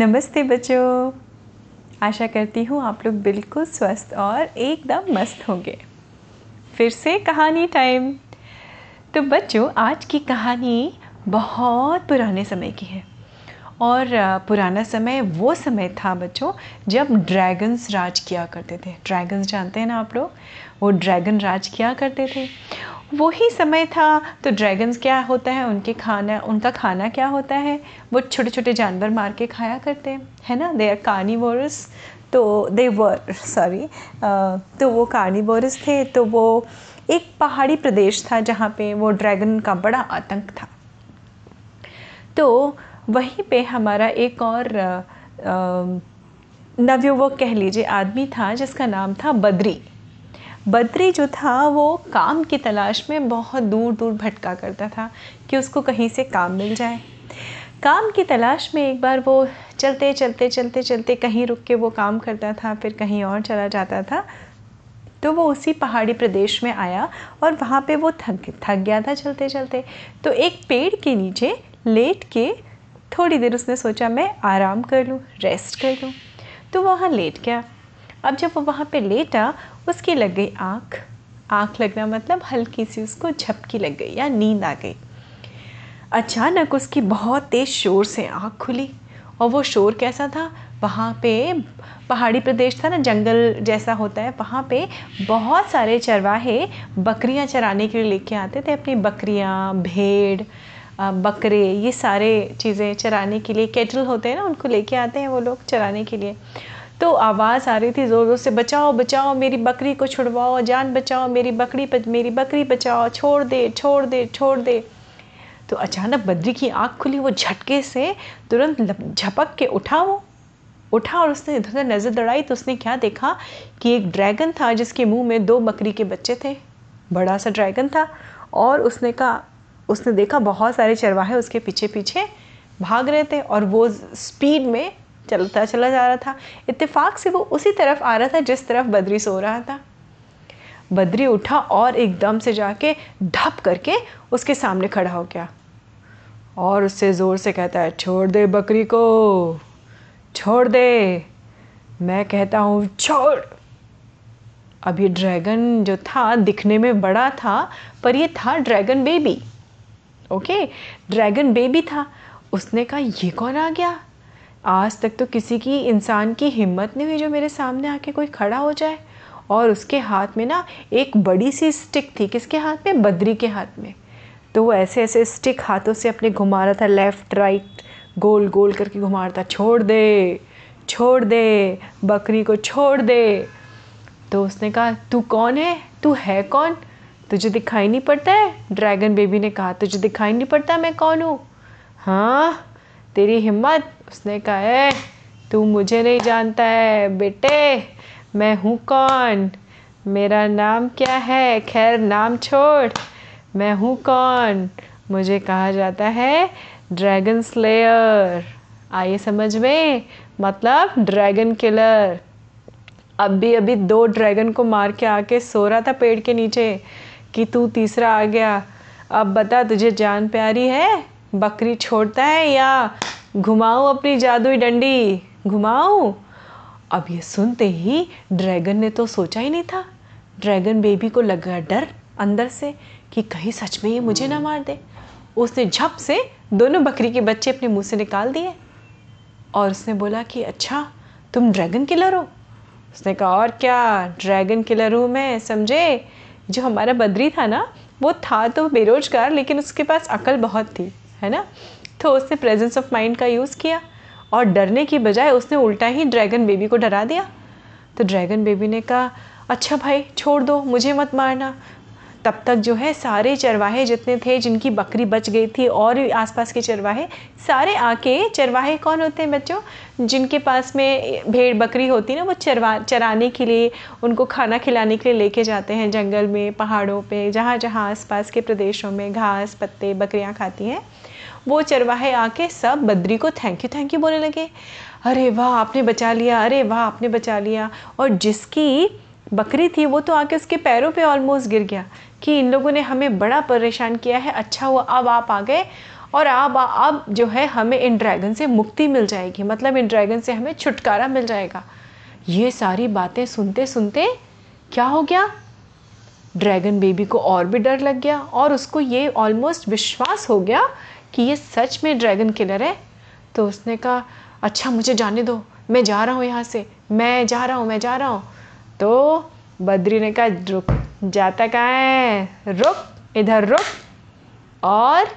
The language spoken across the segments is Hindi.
नमस्ते बच्चों। आशा करती हूँ आप लोग बिल्कुल स्वस्थ और एकदम मस्त होंगे। फिर से कहानी टाइम तो बच्चों, आज की कहानी बहुत पुराने समय की है। और पुराना समय वो समय था बच्चों, जब ड्रैगन्स राज किया करते थे। ड्रैगन्स जानते हैं ना आप लोग? वो ड्रैगन राज किया करते थे। वही समय था तो ड्रैगन्स क्या होता है, उनके खाना, उनका खाना क्या होता है? वो छोटे छोटे जानवर मार के खाया करते हैं, है ना? दे आर कार्निवोरस तो दे वर सॉरी तो वो कार्निवोरस थे तो वो एक पहाड़ी प्रदेश था जहाँ पे वो ड्रैगन का बड़ा आतंक था। तो वहीं पे हमारा एक और नवयुवक कह लीजिए, आदमी था जिसका नाम था बद्री। बद्री जो था, वो काम की तलाश में बहुत दूर दूर भटका करता था कि उसको कहीं से काम मिल जाए। काम की तलाश में एक बार वो चलते चलते चलते चलते कहीं रुक के वो काम करता था, फिर कहीं और चला जाता था तो वो उसी पहाड़ी प्रदेश में आया और वहाँ पे वो थक थक गया था चलते चलते। तो एक पेड़ के नीचे लेट के थोड़ी देर उसने सोचा, मैं आराम कर लूँ रेस्ट कर लूँ। तो वहाँ लेट गया। अब जब वो वहाँ पे लेटा उसकी लग गई आँख। आँख लगना मतलब हल्की सी उसको झपकी लग गई या नींद आ गई। अचानक उसकी बहुत तेज़ शोर से आँख खुली और वो शोर कैसा था? वहाँ पे पहाड़ी प्रदेश था ना, जंगल जैसा होता है, वहाँ पे बहुत सारे चरवाहे बकरियाँ चराने के लिए लेके आते थे, अपनी बकरियाँ, भेड़ बकरे, ये सारे चीज़ें चराने के लिए, केटल होते हैं ना, उनको लेके आते हैं वो लोग चराने के लिए। तो आवाज़ आ रही थी ज़ोर ज़ोर से, बचाओ बचाओ, मेरी बकरी को छुड़वाओ, जान बचाओ, मेरी बकरी मेरी बकरी बचाओ, छोड़ दे छोड़ दे छोड़ दे। तो अचानक बद्री की आँख खुली, वो झटके से तुरंत झपक के उठा वो, उठा और उसने इधर उधर नज़र दौड़ाई तो उसने क्या देखा कि एक ड्रैगन था जिसके मुँह में दो बकरी के बच्चे थे। बड़ा सा ड्रैगन था और उसने कहा, उसने देखा बहुत सारे चरवाहे उसके पीछे पीछे भाग रहे थे और वो स्पीड में चलता चला जा रहा था। इत्तेफाक से वो उसी तरफ़ आ रहा था, जिस तरफ़ बद्री सो रहा था। बद्री उठा और एकदम से जाके ढप करके उसके सामने खड़ा हो गया। और उससे ज़ोर से कहता है, छोड़ दे बकरी को, छोड़ दे। मैं कहता हूँ, छोड़। ये ड्रैगन जो था, दिखने में बड़ा था, पर ये था dragon baby. Okay? Dragon baby था। उसने कहा, ये कौन आ गया? आज तक तो किसी की, इंसान की हिम्मत नहीं हुई जो मेरे सामने आके कोई खड़ा हो जाए। और उसके हाथ में ना एक बड़ी सी स्टिक थी। किसके हाथ में? बद्री के हाथ में। तो वो ऐसे ऐसे स्टिक हाथों से अपने घुमा रहा था लेफ़्ट राइट गोल गोल करके घुमा रहा था। छोड़ दे छोड़ दे, बकरी को छोड़ दे। तो उसने कहा, तू कौन है? तू है कौन? तुझे दिखाई नहीं पड़ता है? ड्रैगन बेबी ने कहा, तुझे दिखाई नहीं पड़ता मैं कौन हूँ? हाँ तेरी हिम्मत उसने कहा है तू मुझे नहीं जानता है, बेटे, मैं हूँ कौन? मेरा नाम क्या है? खैर, नाम छोड़, मैं हूँ कौन? मुझे कहा जाता है, ड्रैगन स्लेयर। आइए समझ में? मतलब ड्रैगन किलर। अब भी अभी दो ड्रैगन को मार के आके सो रहा था पेड़ के नीचे, कि तू तीसरा आ गया। अब बता, तुझे जान प्यारी है? बकरी छोड़ता है या घुमाऊँ अपनी जादुई डंडी घुमाऊँ अब ये सुनते ही ड्रैगन ने तो सोचा ही नहीं था। ड्रैगन बेबी को लगा डर अंदर से कि कहीं सच में ये मुझे ना मार दे। उसने झप से दोनों बकरी के बच्चे अपने मुँह से निकाल दिए और उसने बोला कि अच्छा तुम ड्रैगन किलर हो? उसने कहा, और क्या, ड्रैगन किलर हूँ मैं, समझे? जो हमारा बद्री था ना, वो था तो बेरोजगार, लेकिन उसके पास अकल बहुत थी, है ना? तो उसने प्रेजेंस ऑफ़ माइंड का यूज़ किया और डरने की बजाय उसने उल्टा ही ड्रैगन बेबी को डरा दिया। तो ड्रैगन बेबी ने कहा अच्छा भाई, छोड़ दो, मुझे मत मारना। तब तक जो है सारे चरवाहे जितने थे, जिनकी बकरी बच गई थी और आसपास के चरवाहे, सारे आके, चरवाहे कौन होते हैं बच्चों? जिनके पास में भेड़ बकरी होती ना, वो चरवा, चराने के लिए, उनको खाना खिलाने के लिए लेके जाते हैं जंगल में, पहाड़ों पे जहाँ जहाँ आसपास के प्रदेशों में घास, पत्ते, बकरियाँ खाती हैं। वो चरवाहे आके सब बद्री को थैंक यू थैंक यू बोलने लगे। अरे वाह, आपने बचा लिया, अरे वाह, आपने बचा लिया। और जिसकी बकरी थी, वो तो आके उसके पैरों पे ऑलमोस्ट गिर गया कि इन लोगों ने हमें बड़ा परेशान किया है। अच्छा हुआ, अब आप आ गए और अब अब जो है हमें इन ड्रैगन से मुक्ति मिल जाएगी। मतलब इन ड्रैगन से हमें छुटकारा मिल जाएगा। ये सारी बातें सुनते सुनते क्या हो गया? ड्रैगन बेबी को और भी डर लग गया और उसको ये ऑलमोस्ट विश्वास हो गया कि ये सच में ड्रैगन किलर है? तो उसने कहा अच्छा मुझे जाने दो। मैं जा रहा हूँ यहाँ से। मैं जा रहा हूँ, मैं जा रहा हूँ। तो बद्री ने कहा, रुक, जाता कहाँ है? रुक, इधर रुक। और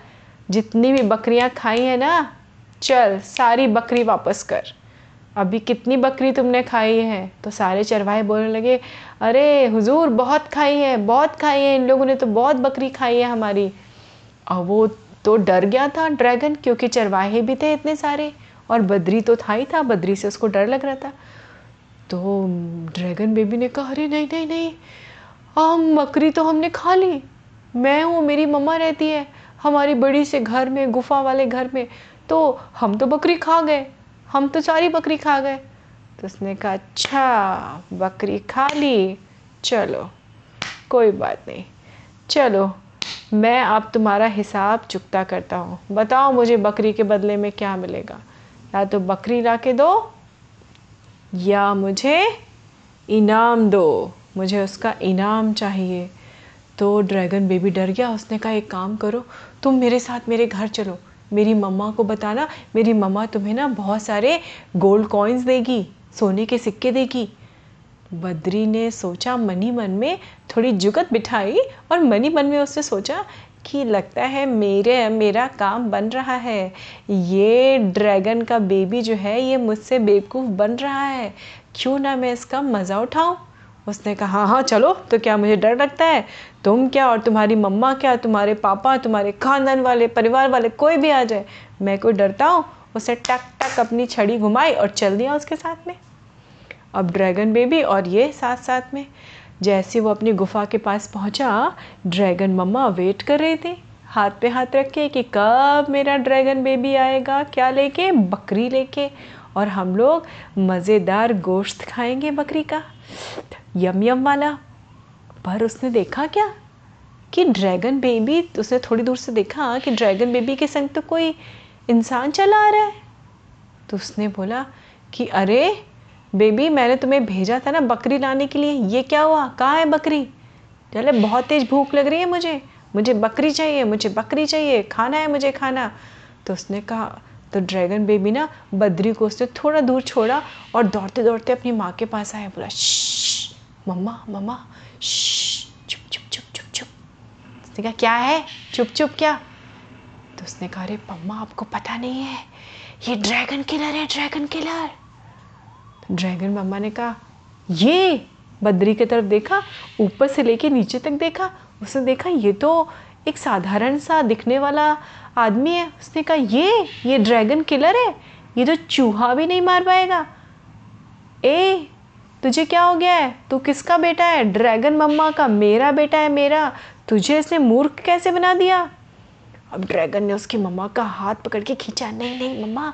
जितनी भी बकरियाँ खाई हैं ना, चल, सारी बकरी वापस कर। अभी कितनी बकरी तुमने खाई है? तो सारे चरवाहे बोलने लगे, अरे, हुजूर, बहुत खाई है, बहुत खाई है। इन लोगों ने तो बहुत बकरी खाई है हमारी। और वो तो डर गया था ड्रैगन, क्योंकि चरवाहे भी थे इतने सारे, और बद्री तो था ही था, बद्री से उसको डर लग रहा था। तो ड्रैगन बेबी ने कहा, अरे, नहीं नहीं नहीं हम बकरी तो हमने खा ली। मैं हूँ, मेरी मम्मा रहती है, हमारी बड़ी से घर में, गुफा वाले घर में। तो हम तो बकरी खा गए, हम तो सारी बकरी खा गए। तो उसने कहा अच्छा बकरी खा ली, चलो, कोई बात नहीं, चलो मैं अब तुम्हारा हिसाब चुकता करता हूँ। बताओ मुझे बकरी के बदले में क्या मिलेगा? या तो बकरी ला के दो, या मुझे इनाम दो। मुझे उसका इनाम चाहिए। तो ड्रैगन बेबी डर गया। उसने कहा, एक काम करो, तुम मेरे साथ मेरे घर चलो। मेरी मम्मा को बताना। मेरी मम्मा तुम्हें ना बहुत सारे गोल्ड कॉइन्स देगी, सोने के सिक्के देगी। बद्री ने सोचा, मनी मन में थोड़ी जुगत बिठाई और मनी मन में उसने सोचा कि लगता है मेरे, मेरा काम बन रहा है। ये ड्रैगन का बेबी जो है, ये मुझसे बेवकूफ़ बन रहा है। क्यों ना मैं इसका मज़ा उठाऊं? उसने कहा हाँ हाँ चलो तो क्या मुझे डर लगता है? तुम क्या और तुम्हारी मम्मा क्या, तुम्हारे पापा, तुम्हारे खानदान वाले, परिवार वाले कोई भी आ जाए, मैं कोई डरता हूँ? उसे टक टक अपनी छड़ी घुमाई और चल दिया उसके साथ में। अब ड्रैगन बेबी और ये साथ साथ में, जैसे वो अपनी गुफा के पास पहुँचा, ड्रैगन मम्मा वेट कर रही थी। हाथ पे हाथ रख के कि कब मेरा ड्रैगन बेबी आएगा, क्या लेके? बकरी लेके। और हम लोग मज़ेदार गोश्त खाएँगे बकरी का। यम यम वाला। पर उसने देखा क्या? कि ड्रैगन बेबी, उसने थोड़ी दूर से देखा कि ड्रैगन बेबी के संग तो कोई इंसान चला आ रहा है। तो उसने बोला कि अरे बेबी, मैंने तुम्हें भेजा था ना बकरी लाने के लिए। ये क्या हुआ? कहाँ है बकरी? चले, बहुत तेज़ भूख लग रही है मुझे। मुझे बकरी चाहिए, मुझे बकरी चाहिए। खाना है मुझे खाना। तो उसने कहा तो ड्रैगन बेबी ना बद्री को उसने थोड़ा दूर छोड़ा और दौड़ते दौड़ते अपनी माँ के पास आया। बोला मम्मा मम्मा चुप चुप चुप चुप चुप। उसने कहा, क्या है? चुप चुप क्या? तो उसने कहा, अरे, मम्मा, आपको पता नहीं है। ये ड्रैगन किलर है, ड्रैगन किलर। ड्रैगन मम्मा ने कहा, ये बद्री की तरफ़ देखा, ऊपर से लेके नीचे तक देखा, उसने देखा ये तो एक साधारण सा दिखने वाला आदमी है। उसने कहा, ये ये ड्रैगन किलर है, ये तो चूहा भी नहीं मार पाएगा। ए, तुझे क्या हो गया है? तू किसका बेटा है? ड्रैगन मम्मा का मेरा बेटा है मेरा। तुझे इसने मूर्ख कैसे बना दिया? अब ड्रैगन ने उसकी मम्मा का हाथ पकड़ के खींचा, नहीं नहीं मम्मा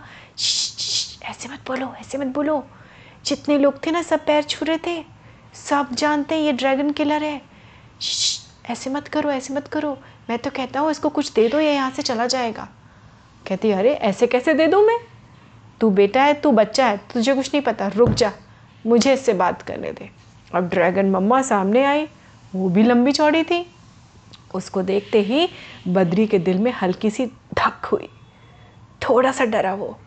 ऐसे मत बोलो, ऐसे मत बोलो। जितने लोग थे ना, सब पैर छू रहे थे। सब जानते हैं ये ड्रैगन किलर है। ऐसे मत करो, ऐसे मत करो। मैं तो कहता हूँ, इसको कुछ दे दो, या यहाँ से चला जाएगा। कहती अरे, ऐसे कैसे दे दूँ मैं? तू बेटा है, तू बच्चा है, तुझे कुछ नहीं पता। रुक जा, मुझे इससे बात करने दे। अब ड्रैगन मम्मा सामने आई, वो भी लंबी चौड़ी थी। उसको देखते ही बद्री के दिल में हल्की सी धक हुई। थोड़ा सा डरा वो।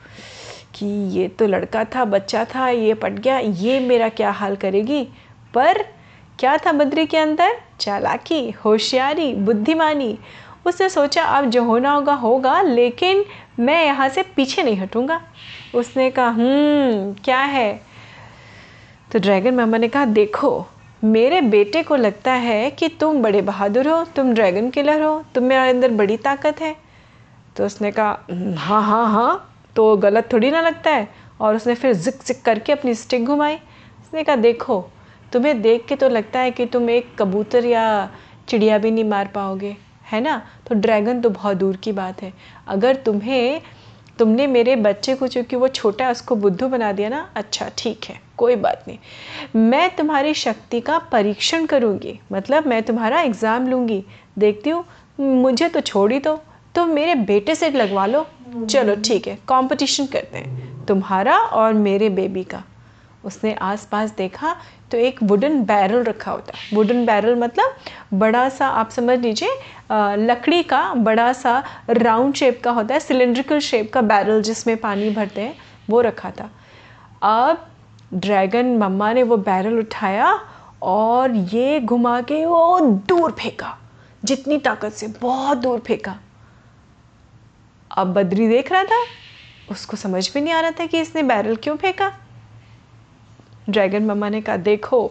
कि ये तो लड़का था बच्चा था ये पट गया ये मेरा क्या हाल करेगी? पर क्या था बद्री के अंदर? चालाकी होशियारी बुद्धिमानी। उसने सोचा अब जो होना होगा होगा लेकिन मैं यहाँ से पीछे नहीं हटूँगा। उसने कहा हम्म, क्या है? तो ड्रैगन मामा ने कहा देखो मेरे बेटे को लगता है कि तुम बड़े बहादुर हो तुम ड्रैगन किलर हो तुम मेरे अंदर बड़ी ताकत है। तो उसने कहा हाँ हाँ हाँ तो गलत थोड़ी ना लगता है। और उसने फिर जिक जिक करके अपनी स्टिक घुमाई। उसने कहा, देखो, तुम्हें देख के तो लगता है कि तुम एक कबूतर या चिड़िया भी नहीं मार पाओगे, है ना? तो ड्रैगन तो बहुत दूर की बात है। अगर तुम्हें, तुमने मेरे बच्चे को, चूँकि वो छोटा है, उसको बुद्धू बना दिया ना अच्छा ठीक है, कोई बात नहीं। मैं तुम्हारी शक्ति का परीक्षण करूँगी। मतलब मैं तुम्हारा एग्ज़ाम लूँगी। देखती हूँ, मुझे तो छोड़ ही दो। तो मेरे बेटे से लगवा लो। चलो, ठीक है कंपटीशन करते हैं। तुम्हारा और मेरे बेबी का। उसने आसपास देखा तो एक वुडन बैरल रखा होता है। वुडन बैरल मतलब बड़ा सा, आप समझ लीजिए लकड़ी का बड़ा सा राउंड शेप का होता है सिलेंड्रिकल शेप का बैरल जिसमें पानी भरते हैं, वो रखा था। अब ड्रैगन मम्मा ने वो बैरल उठाया और ये घुमा के वो दूर फेंका। जितनी ताकत से, बहुत दूर फेंका। अब बद्री देख रहा था, उसको समझ भी नहीं आ रहा था कि इसने बैरल क्यों फेंका। ड्रैगन मम्मा ने कहा, देखो,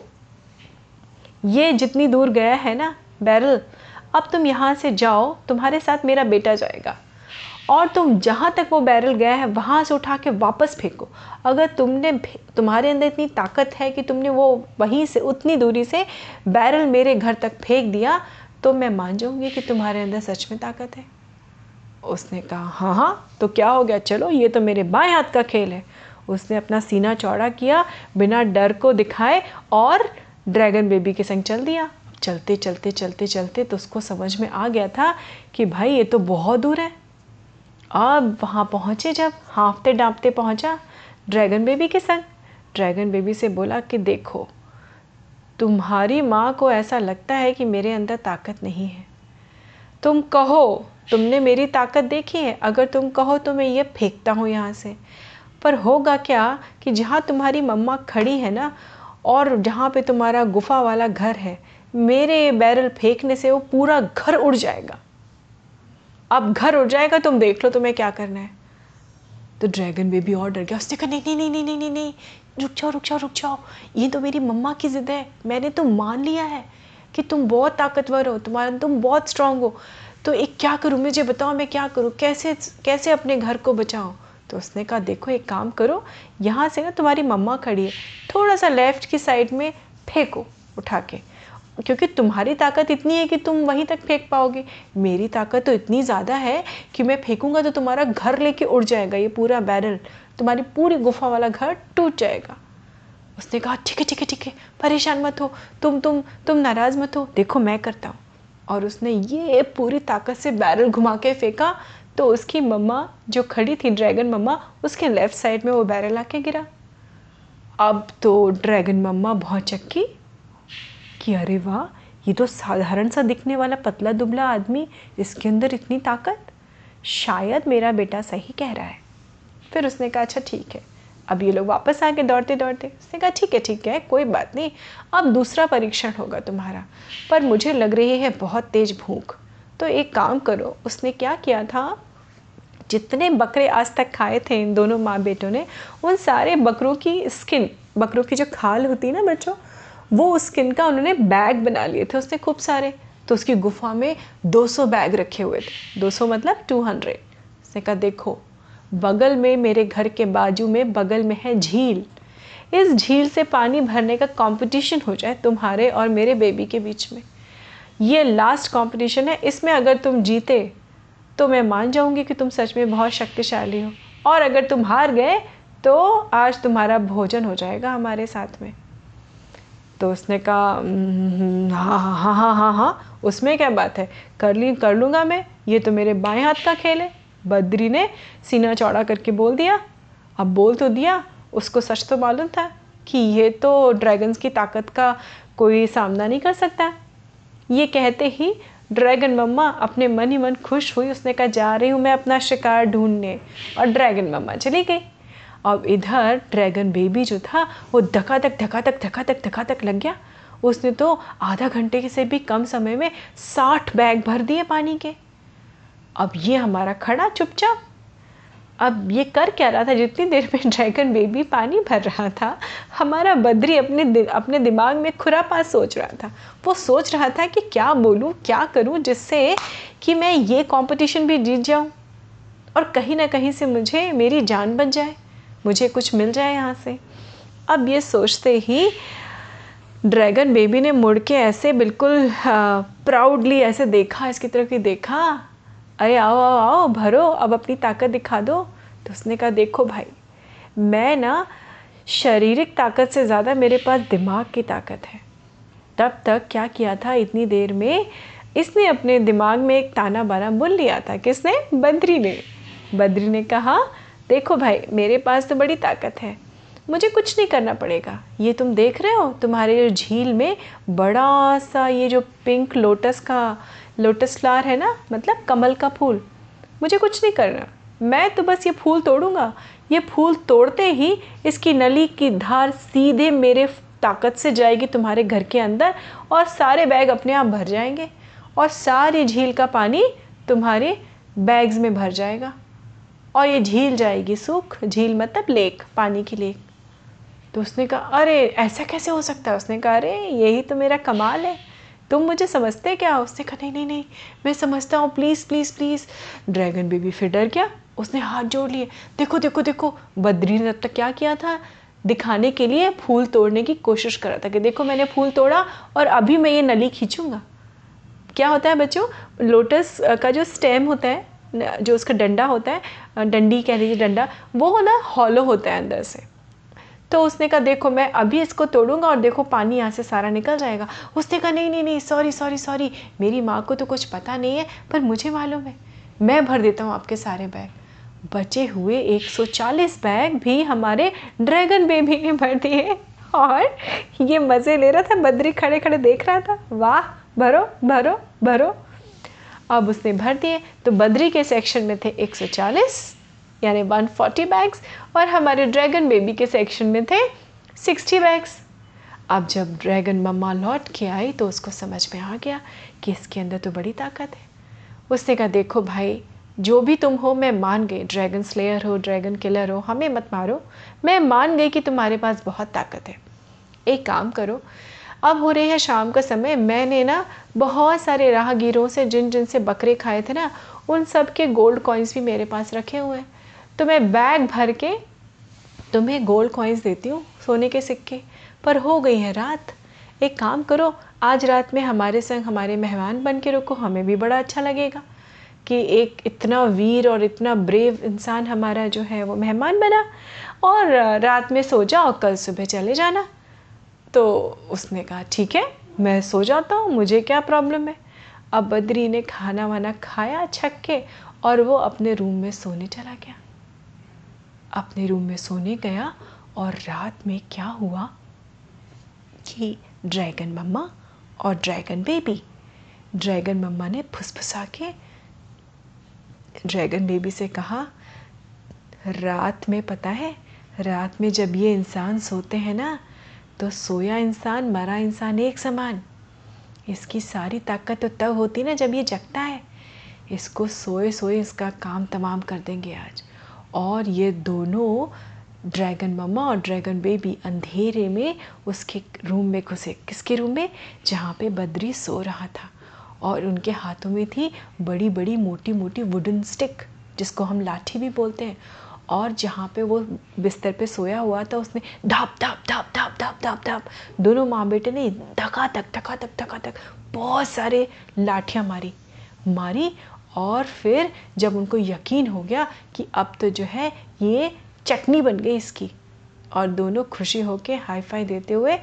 ये जितनी दूर गया है ना बैरल, अब तुम यहाँ से जाओ, तुम्हारे साथ मेरा बेटा जाएगा। और तुम जहाँ तक वो बैरल गया है, वहाँ से उठा के वापस फेंको। अगर तुमने तुम्हारे अंदर इतनी ताकत है कि तुमने वो वहीं से, उतनी दूरी से बैरल मेरे घर तक फेंक दिया तो मैं मान जाऊँगी कि तुम्हारे अंदर सच में ताकत है। उसने कहा हाँ हाँ तो क्या हो गया? चलो, ये तो मेरे बाएँ हाथ का खेल है। उसने अपना सीना चौड़ा किया, बिना डर को दिखाए और ड्रैगन बेबी के संग चल दिया। चलते चलते चलते चलते तो उसको समझ में आ गया था कि भाई, ये तो बहुत दूर है। अब वहाँ पहुँचे जब हाँफते डांपते पहुँचा ड्रैगन बेबी के संग। ड्रैगन बेबी से बोला कि, देखो, तुम्हारी माँ को ऐसा लगता है कि मेरे अंदर ताकत नहीं है। तुम कहो तुमने मेरी ताकत देखी है। अगर तुम कहो तो मैं ये फेंकता हूँ यहाँ से। पर होगा क्या कि जहाँ तुम्हारी मम्मा खड़ी है ना, और जहाँ पे तुम्हारा गुफा वाला घर है, मेरे बैरल फेंकने से वो पूरा घर उड़ जाएगा। अब घर उड़ जाएगा, तुम देख लो तुम्हें क्या करना है। तो ड्रैगन बेबी और डर गया। उसने कहा, नहीं नहीं नहीं नहीं नहीं नहीं, रुक जाओ रुक जाओ रुक जाओ। ये तो मेरी मम्मा की ज़िद है। मैंने तो मान लिया है कि तुम बहुत ताकतवर हो, तुम्हारा तुम बहुत स्ट्रांग हो। तो एक क्या करूँ? मुझे बताओ, मैं क्या करूँ? कैसे कैसे अपने घर को बचाऊँ? तो उसने कहा, देखो, एक काम करो, यहाँ से ना तुम्हारी मम्मा खड़ी है थोड़ा सा लेफ़्ट की साइड में फेंको उठा के क्योंकि तुम्हारी ताकत इतनी है कि तुम वहीं तक फेंक पाओगे। मेरी ताकत तो इतनी ज़्यादा है कि मैं फेंकूँगा तो तुम्हारा घर लेके उड़ जाएगा, ये पूरा बैरल तुम्हारी पूरी गुफा वाला घर टूट जाएगा। उसने कहा, ठीक है ठीक है ठीक है, परेशान मत हो, तुम तुम तुम नाराज़ मत हो। देखो, मैं करता हूँ। और उसने ये पूरी ताकत से बैरल घुमा के फेंका तो उसकी मम्मा, जो खड़ी थी ड्रैगन मम्मा, उसके लेफ़्ट साइड में वो बैरल आके गिरा। अब तो ड्रैगन मम्मा बहुत चक्की कि अरे वाह, ये तो साधारण सा दिखने वाला पतला दुबला आदमी, इसके अंदर इतनी ताकत? शायद मेरा बेटा सही कह रहा है। फिर उसने कहा अच्छा ठीक है। अब ये लोग वापस आ गए दौड़ते दौड़ते उसने कहा, ठीक है ठीक है, कोई बात नहीं, अब दूसरा परीक्षण होगा तुम्हारा, पर मुझे लग रही है बहुत तेज भूख। तो एक काम करो, उसने क्या किया था, जितने बकरे आज तक खाए थे इन दोनों माँ बेटों ने, उन सारे बकरों की स्किन बकरों की जो खाल होती है ना बच्चों, वो स्किन का उन्होंने बैग बना लिए थे उसने खूब सारे। तो उसकी गुफा में 200 बैग रखे हुए थे। 200 मतलब 200 उसने कहा, देखो बगल में मेरे घर के बाजू में बगल में है झील। इस झील से पानी भरने का कंपटीशन हो जाए तुम्हारे और मेरे बेबी के बीच में। ये लास्ट कंपटीशन है। इसमें अगर तुम जीते तो मैं मान जाऊँगी कि तुम सच में बहुत शक्तिशाली हो। और अगर तुम हार गए तो आज तुम्हारा भोजन हो जाएगा हमारे साथ में। तो उसने कहा हम्म, हाँ हाँ हाँ हाँ हाँ हाँ उसमें क्या बात है? कर ली कर लूँगा मैं। ये तो मेरे बाएँ हाथ का खेल है। बद्री ने सीना चौड़ा करके बोल दिया। अब बोल तो दिया, उसको सच तो मालूम था कि ये तो ड्रैगन्स की ताकत का कोई सामना नहीं कर सकता। ये कहते ही ड्रैगन मम्मा अपने मन ही मन खुश हुई, उसने कहा, जा रही हूँ मैं अपना शिकार ढूँढने। और ड्रैगन मम्मा चली गई। अब इधर ड्रैगन बेबी जो था, वो धका धक धका धक धका धक धका धक लग गया। उसने तो आधा घंटे से भी कम समय में साठ बैग भर दिए पानी के। अब ये हमारा खड़ा चुपचाप। अब ये कर क्या रहा था? जितनी देर में ड्रैगन बेबी पानी भर रहा था हमारा बद्री अपने दि, अपने दिमाग में खुरापा सोच रहा था। वो सोच रहा था कि क्या बोलूँ क्या करूँ जिससे कि मैं ये कंपटीशन भी जीत जाऊँ। और कहीं ना कहीं से मुझे मेरी जान बच जाए। मुझे कुछ मिल जाए यहाँ से। अब ये सोचते ही ड्रैगन बेबी ने मुड़ के ऐसे बिल्कुल प्राउडली ऐसे देखा इसकी तरफ़ ही देखा। अरे आओ आओ आओ, भरो, अब अपनी ताकत दिखा दो। तो उसने कहा, देखो भाई, मैं ना शारीरिक ताकत से ज़्यादा मेरे पास दिमाग की ताकत है। तब तक क्या किया था इतनी देर में? इसने अपने दिमाग में एक ताना बाना बुन लिया था किसने बद्री ने। बद्री ने कहा, देखो भाई, मेरे पास तो बड़ी ताकत है, मुझे कुछ नहीं करना पड़ेगा। ये तुम देख रहे हो, तुम्हारे झील में बड़ा सा ये जो पिंक लोटस का लोटस फ्लावर है ना? मतलब कमल का फूल। मुझे कुछ नहीं करना। मैं तो बस ये फूल तोड़ूँगा। ये फूल तोड़ते ही इसकी नली की धार सीधे मेरे ताकत से जाएगी तुम्हारे घर के अंदर और सारे बैग अपने आप भर जाएँगे और सारी झील का पानी तुम्हारे बैग्स में भर जाएगा और ये झील जाएगी सूख। झील मतलब लेक, पानी की लेक। तो उसने कहा, अरे, ऐसा कैसे हो सकता है? उसने कहा, अरे, यही तो मेरा कमाल है। तुम मुझे समझते क्या? उसने कहा, नहीं नहीं नहीं, मैं समझता हूँ please please please dragon baby फिर डर गया। उसने हाथ जोड़ लिए। देखो देखो देखो, बद्री ने तब तक क्या किया था? दिखाने के लिए फूल तोड़ने की कोशिश कर रहा था कि देखो, मैंने फूल तोड़ा और अभी मैं ये नली खींचूँगा। क्या होता है बच्चों? लोटस का जो स्टेम होता है जो उसका डंडा होता है डंडी कह लीजिए डंडा, वो ना हॉलो होता है अंदर से। तो उसने कहा, देखो, मैं अभी इसको तोड़ूँगा और देखो, पानी यहाँ से सारा निकल जाएगा। उसने कहा, नहीं नहीं नहीं सॉरी सॉरी सॉरी मेरी माँ को तो कुछ पता नहीं है, पर मुझे मालूम है। मैं भर देता हूँ आपके सारे बैग। बचे हुए 140 बैग भी हमारे ड्रैगन बेबी ने भर दिए और ये मज़े ले रहा था, बद्री खड़े खड़े देख रहा था। वाह, भरो भरो भरो। अब उसने भर दिए तो बद्री के सेक्शन में थे 140 यानी 140 बैग्स, और हमारे ड्रैगन बेबी के सेक्शन में थे 60 बैग्स। अब जब ड्रैगन मम्मा लौट के आई तो उसको समझ में आ गया कि इसके अंदर तो बड़ी ताकत है। उसने कहा, देखो भाई, जो भी तुम हो, मैं मान गई। ड्रैगन स्लेयर हो, ड्रैगन किलर हो, हमें मत मारो। मैं मान गई कि तुम्हारे पास बहुत ताकत है। एक काम करो, अब हो रही है शाम का समय। मैंने ना बहुत सारे राहगीरों से, जिन जिन से बकरे खाए थे ना, उन सब के गोल्ड कॉइन्स भी मेरे पास रखे हुए हैं। तो मैं बैग भर के तुम्हें गोल्ड कॉइन्स देती हूँ, सोने के सिक्के। पर हो गई है रात। एक काम करो, आज रात में हमारे संग हमारे मेहमान बन के रुको, हमें भी बड़ा अच्छा लगेगा कि एक इतना वीर और इतना ब्रेव इंसान हमारा जो है वो मेहमान बना और रात में सो जाओ, कल सुबह चले जाना। तो उसने कहा, ठीक है, मैं सो जाता हूँ, मुझे क्या प्रॉब्लम है? अब बद्री ने खाना वाना खाया, छक के और वो अपने रूम में सोने चला गया। अपने रूम में सोने गया और रात में क्या हुआ? कि ड्रैगन मम्मा और ड्रैगन बेबी। ड्रैगन मम्मा ने फुसफुसा के ड्रैगन बेबी से कहा, रात में पता है, रात में जब ये इंसान सोते हैं ना तो सोया इंसान, मरा इंसान एक समान। इसकी सारी ताकत तो तब होती ना जब ये जगता है। इसको सोए सोए इसका काम तमाम कर देंगे आज। और ये दोनों ड्रैगन मम्मा और ड्रैगन बेबी अंधेरे में उसके रूम में घुसे। किसके रूम में? जहाँ पे बद्री सो रहा था। और उनके हाथों में थी बड़ी बड़ी मोटी मोटी वुडन स्टिक जिसको हम लाठी भी बोलते हैं। और जहाँ पे वो बिस्तर पे सोया हुआ था, उसने धाप धाप धाप धाप धाप धाप धाप, दोनों माँ बेटे ने धका तक धका तक धका तक बहुत सारे लाठियाँ मारी। मारी और फिर जब उनको यकीन हो गया कि अब तो जो है ये चटनी बन गई इसकी, और दोनों खुशी होके हाई फाई देते हुए,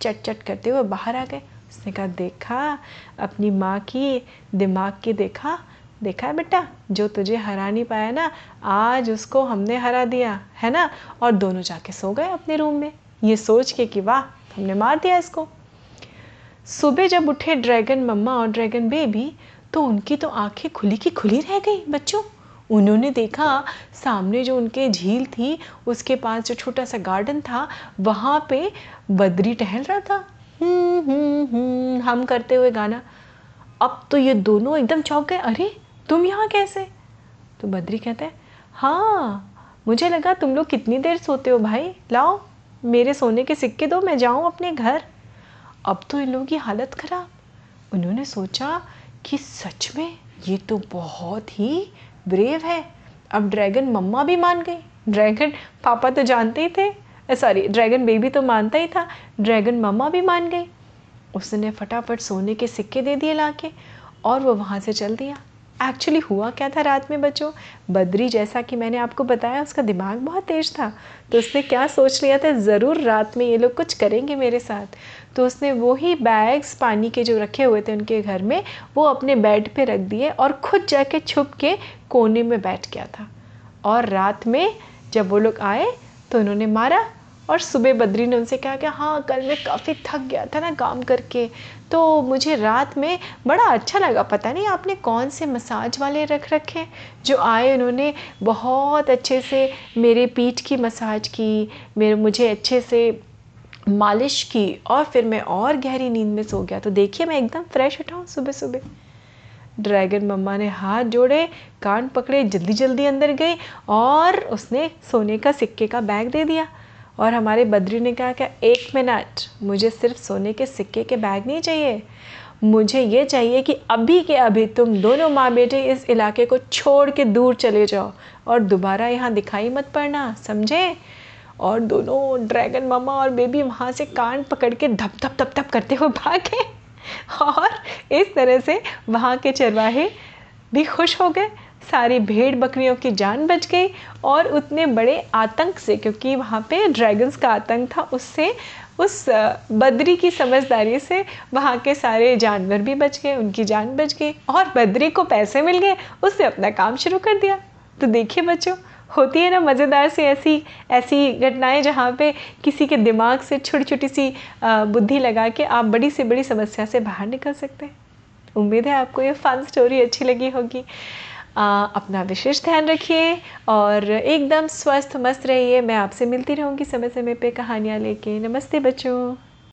चट चट करते हुए बाहर आ गए। उसने कहा, देखा, अपनी माँ की, दिमाग की देखा देखा है बेटा? जो तुझे हरा नहीं पाया ना, आज उसको हमने हरा दिया, है ना? और दोनों जाके सो गए अपने रूम में। ये सोच के कि वाह, हमने मार दिया इसको। सुबह जब उठे ड्रैगन मम्मा और ड्रैगन बेबी तो उनकी तो आँखें खुली की खुली रह गई बच्चों। उन्होंने देखा सामने जो उनके झील थी उसके पास जो छोटा सा गार्डन था वहाँ पे बद्री टहल रहा था। हम्म, हम्म, हम्म, हम करते हुए गाना। अब तो ये दोनों एकदम चौंक गए। अरे तुम यहाँ कैसे? तो बद्री कहते हैं हाँ मुझे लगा तुम लोग कितनी देर सोते हो भाई। लाओ मेरे सोने के सिक्के दो मैं जाऊँ अपने घर। अब तो इन लोगों की हालत ख़राब। उन्होंने सोचा कि सच में ये तो बहुत ही ब्रेव है। अब ड्रैगन मम्मा भी मान गई। ड्रैगन पापा तो जानते ही थे। सॉरी ड्रैगन बेबी तो मानता ही था। ड्रैगन मम्मा भी मान गई। उसने फटाफट सोने के सिक्के दे दिए ला और वो वहाँ से चल दिया। एक्चुअली हुआ क्या था रात में बच्चों? बद्री जैसा कि मैंने आपको बताया, उसका दिमाग बहुत तेज था। तो उसने क्या सोच लिया था? ज़रूर रात में ये लोग कुछ करेंगे मेरे साथ। तो उसने वही बैग्स पानी के जो रखे हुए थे उनके घर में, वो अपने बेड पे रख दिए और खुद जाके छुप के कोने में बैठ गया था। और रात में जब वो लोग आए तो उन्होंने मारा और सुबह बद्री ने उनसे कहा कि हाँ कल मैं काफ़ी थक गया था ना काम करके। तो मुझे रात में बड़ा अच्छा लगा। पता नहीं आपने कौन से मसाज वाले रख रखे? जो आए, उन्होंने बहुत अच्छे से मेरे पीठ की मसाज की, मेरे, मुझे अच्छे से मालिश की और फिर मैं और गहरी नींद में सो गया। तो देखिए, मैं एकदम फ्रेश उठाऊँ सुबह सुबह ड्रैगन मम्मा ने हाथ जोड़े, कान पकड़े जल्दी जल्दी अंदर गई और उसने सोने का सिक्के का बैग दे दिया। और हमारे बद्री ने कहा कि एक मिनट, मुझे सिर्फ़ सोने के सिक्के के बैग नहीं चाहिए। मुझे ये चाहिए कि अभी के अभी तुम दोनों माँ बेटे इस इलाके को छोड़ के दूर चले जाओ और दोबारा यहाँ दिखाई मत पड़ना, समझे? और दोनों ड्रैगन मामा और बेबी वहाँ से कान पकड़ के धप धप धप धप करते हुए भागे। और इस तरह से वहाँ के चरवाहे भी खुश हो गए। सारी भेड़ बकरियों की जान बच गई और उतने बड़े आतंक से, क्योंकि वहाँ पे ड्रैगन्स का आतंक था, उससे, उस बद्री की समझदारी से वहाँ के सारे जानवर भी बच गए, उनकी जान बच गई और बद्री को पैसे मिल गए, उसने अपना काम शुरू कर दिया। तो देखिए बच्चों होती है ना मज़ेदार से ऐसी ऐसी घटनाएँ जहाँ पे किसी के दिमाग से छोटी छोटी सी बुद्धि लगा के आप बड़ी से बड़ी समस्या से बाहर निकल सकते हैं। उम्मीद है आपको ये फन स्टोरी अच्छी लगी होगी। आ, अपना विशेष ध्यान रखिए और एकदम स्वस्थ मस्त रहिए। मैं आपसे मिलती रहूँगी समय समय पे कहानियाँ लेके। नमस्ते बच्चों।